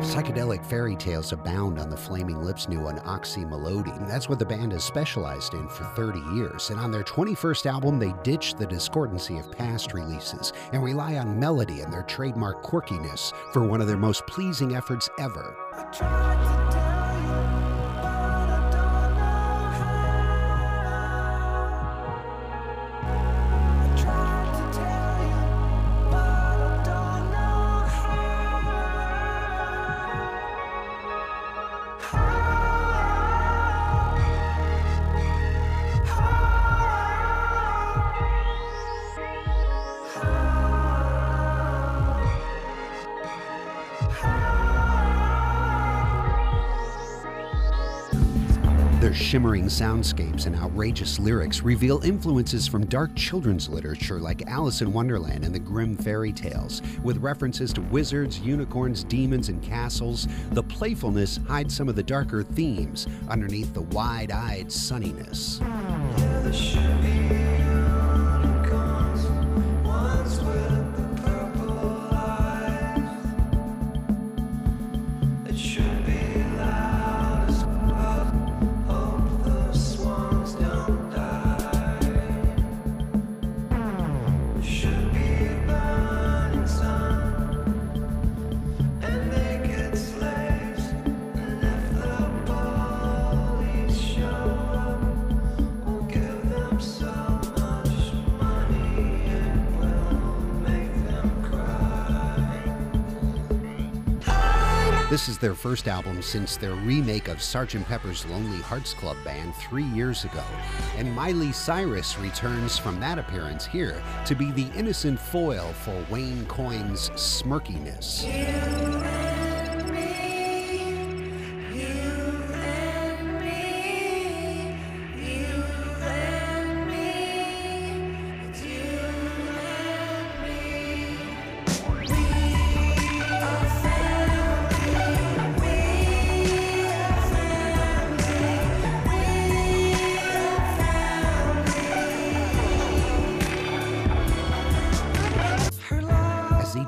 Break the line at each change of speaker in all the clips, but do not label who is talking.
Psychedelic fairy tales abound on the Flaming Lips' new one, Oczy Mlody. That's what the band has specialized in for 30 years. And on their 21st album, they ditch the discordancy of past releases and rely on melody and their trademark quirkiness for one of their most pleasing efforts ever. Their shimmering soundscapes and outrageous lyrics reveal influences from dark children's literature like Alice in Wonderland and the Grimm fairy tales. With references to wizards, unicorns, demons, and castles, the playfulness hides some of the darker themes underneath the wide eyed sunniness. This is their first album since their remake of Sgt. Pepper's Lonely Hearts Club Band three years ago. And Miley Cyrus returns from that appearance here to be the innocent foil for Wayne Coyne's smirkiness.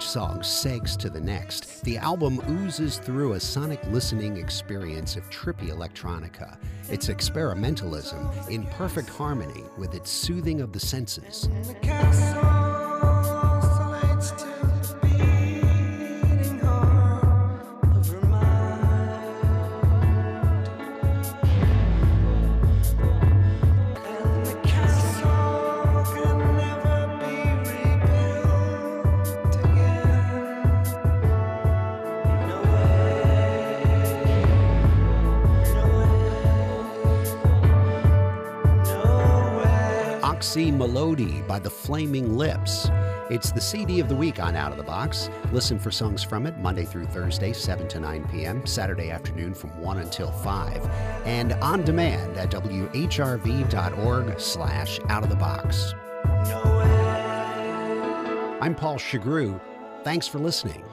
Song segs to the next, the album oozes through a sonic listening experience of trippy electronica. Its experimentalism in perfect harmony with its soothing of the senses. Oczy Mlody by the Flaming Lips. It's the CD of the week on Out of the Box. Listen for songs from it Monday through Thursday, 7 to 9 p.m., Saturday afternoon from 1 until 5, and on demand at whrv.org slash out of the box. I'm Paul Chagru. Thanks for listening.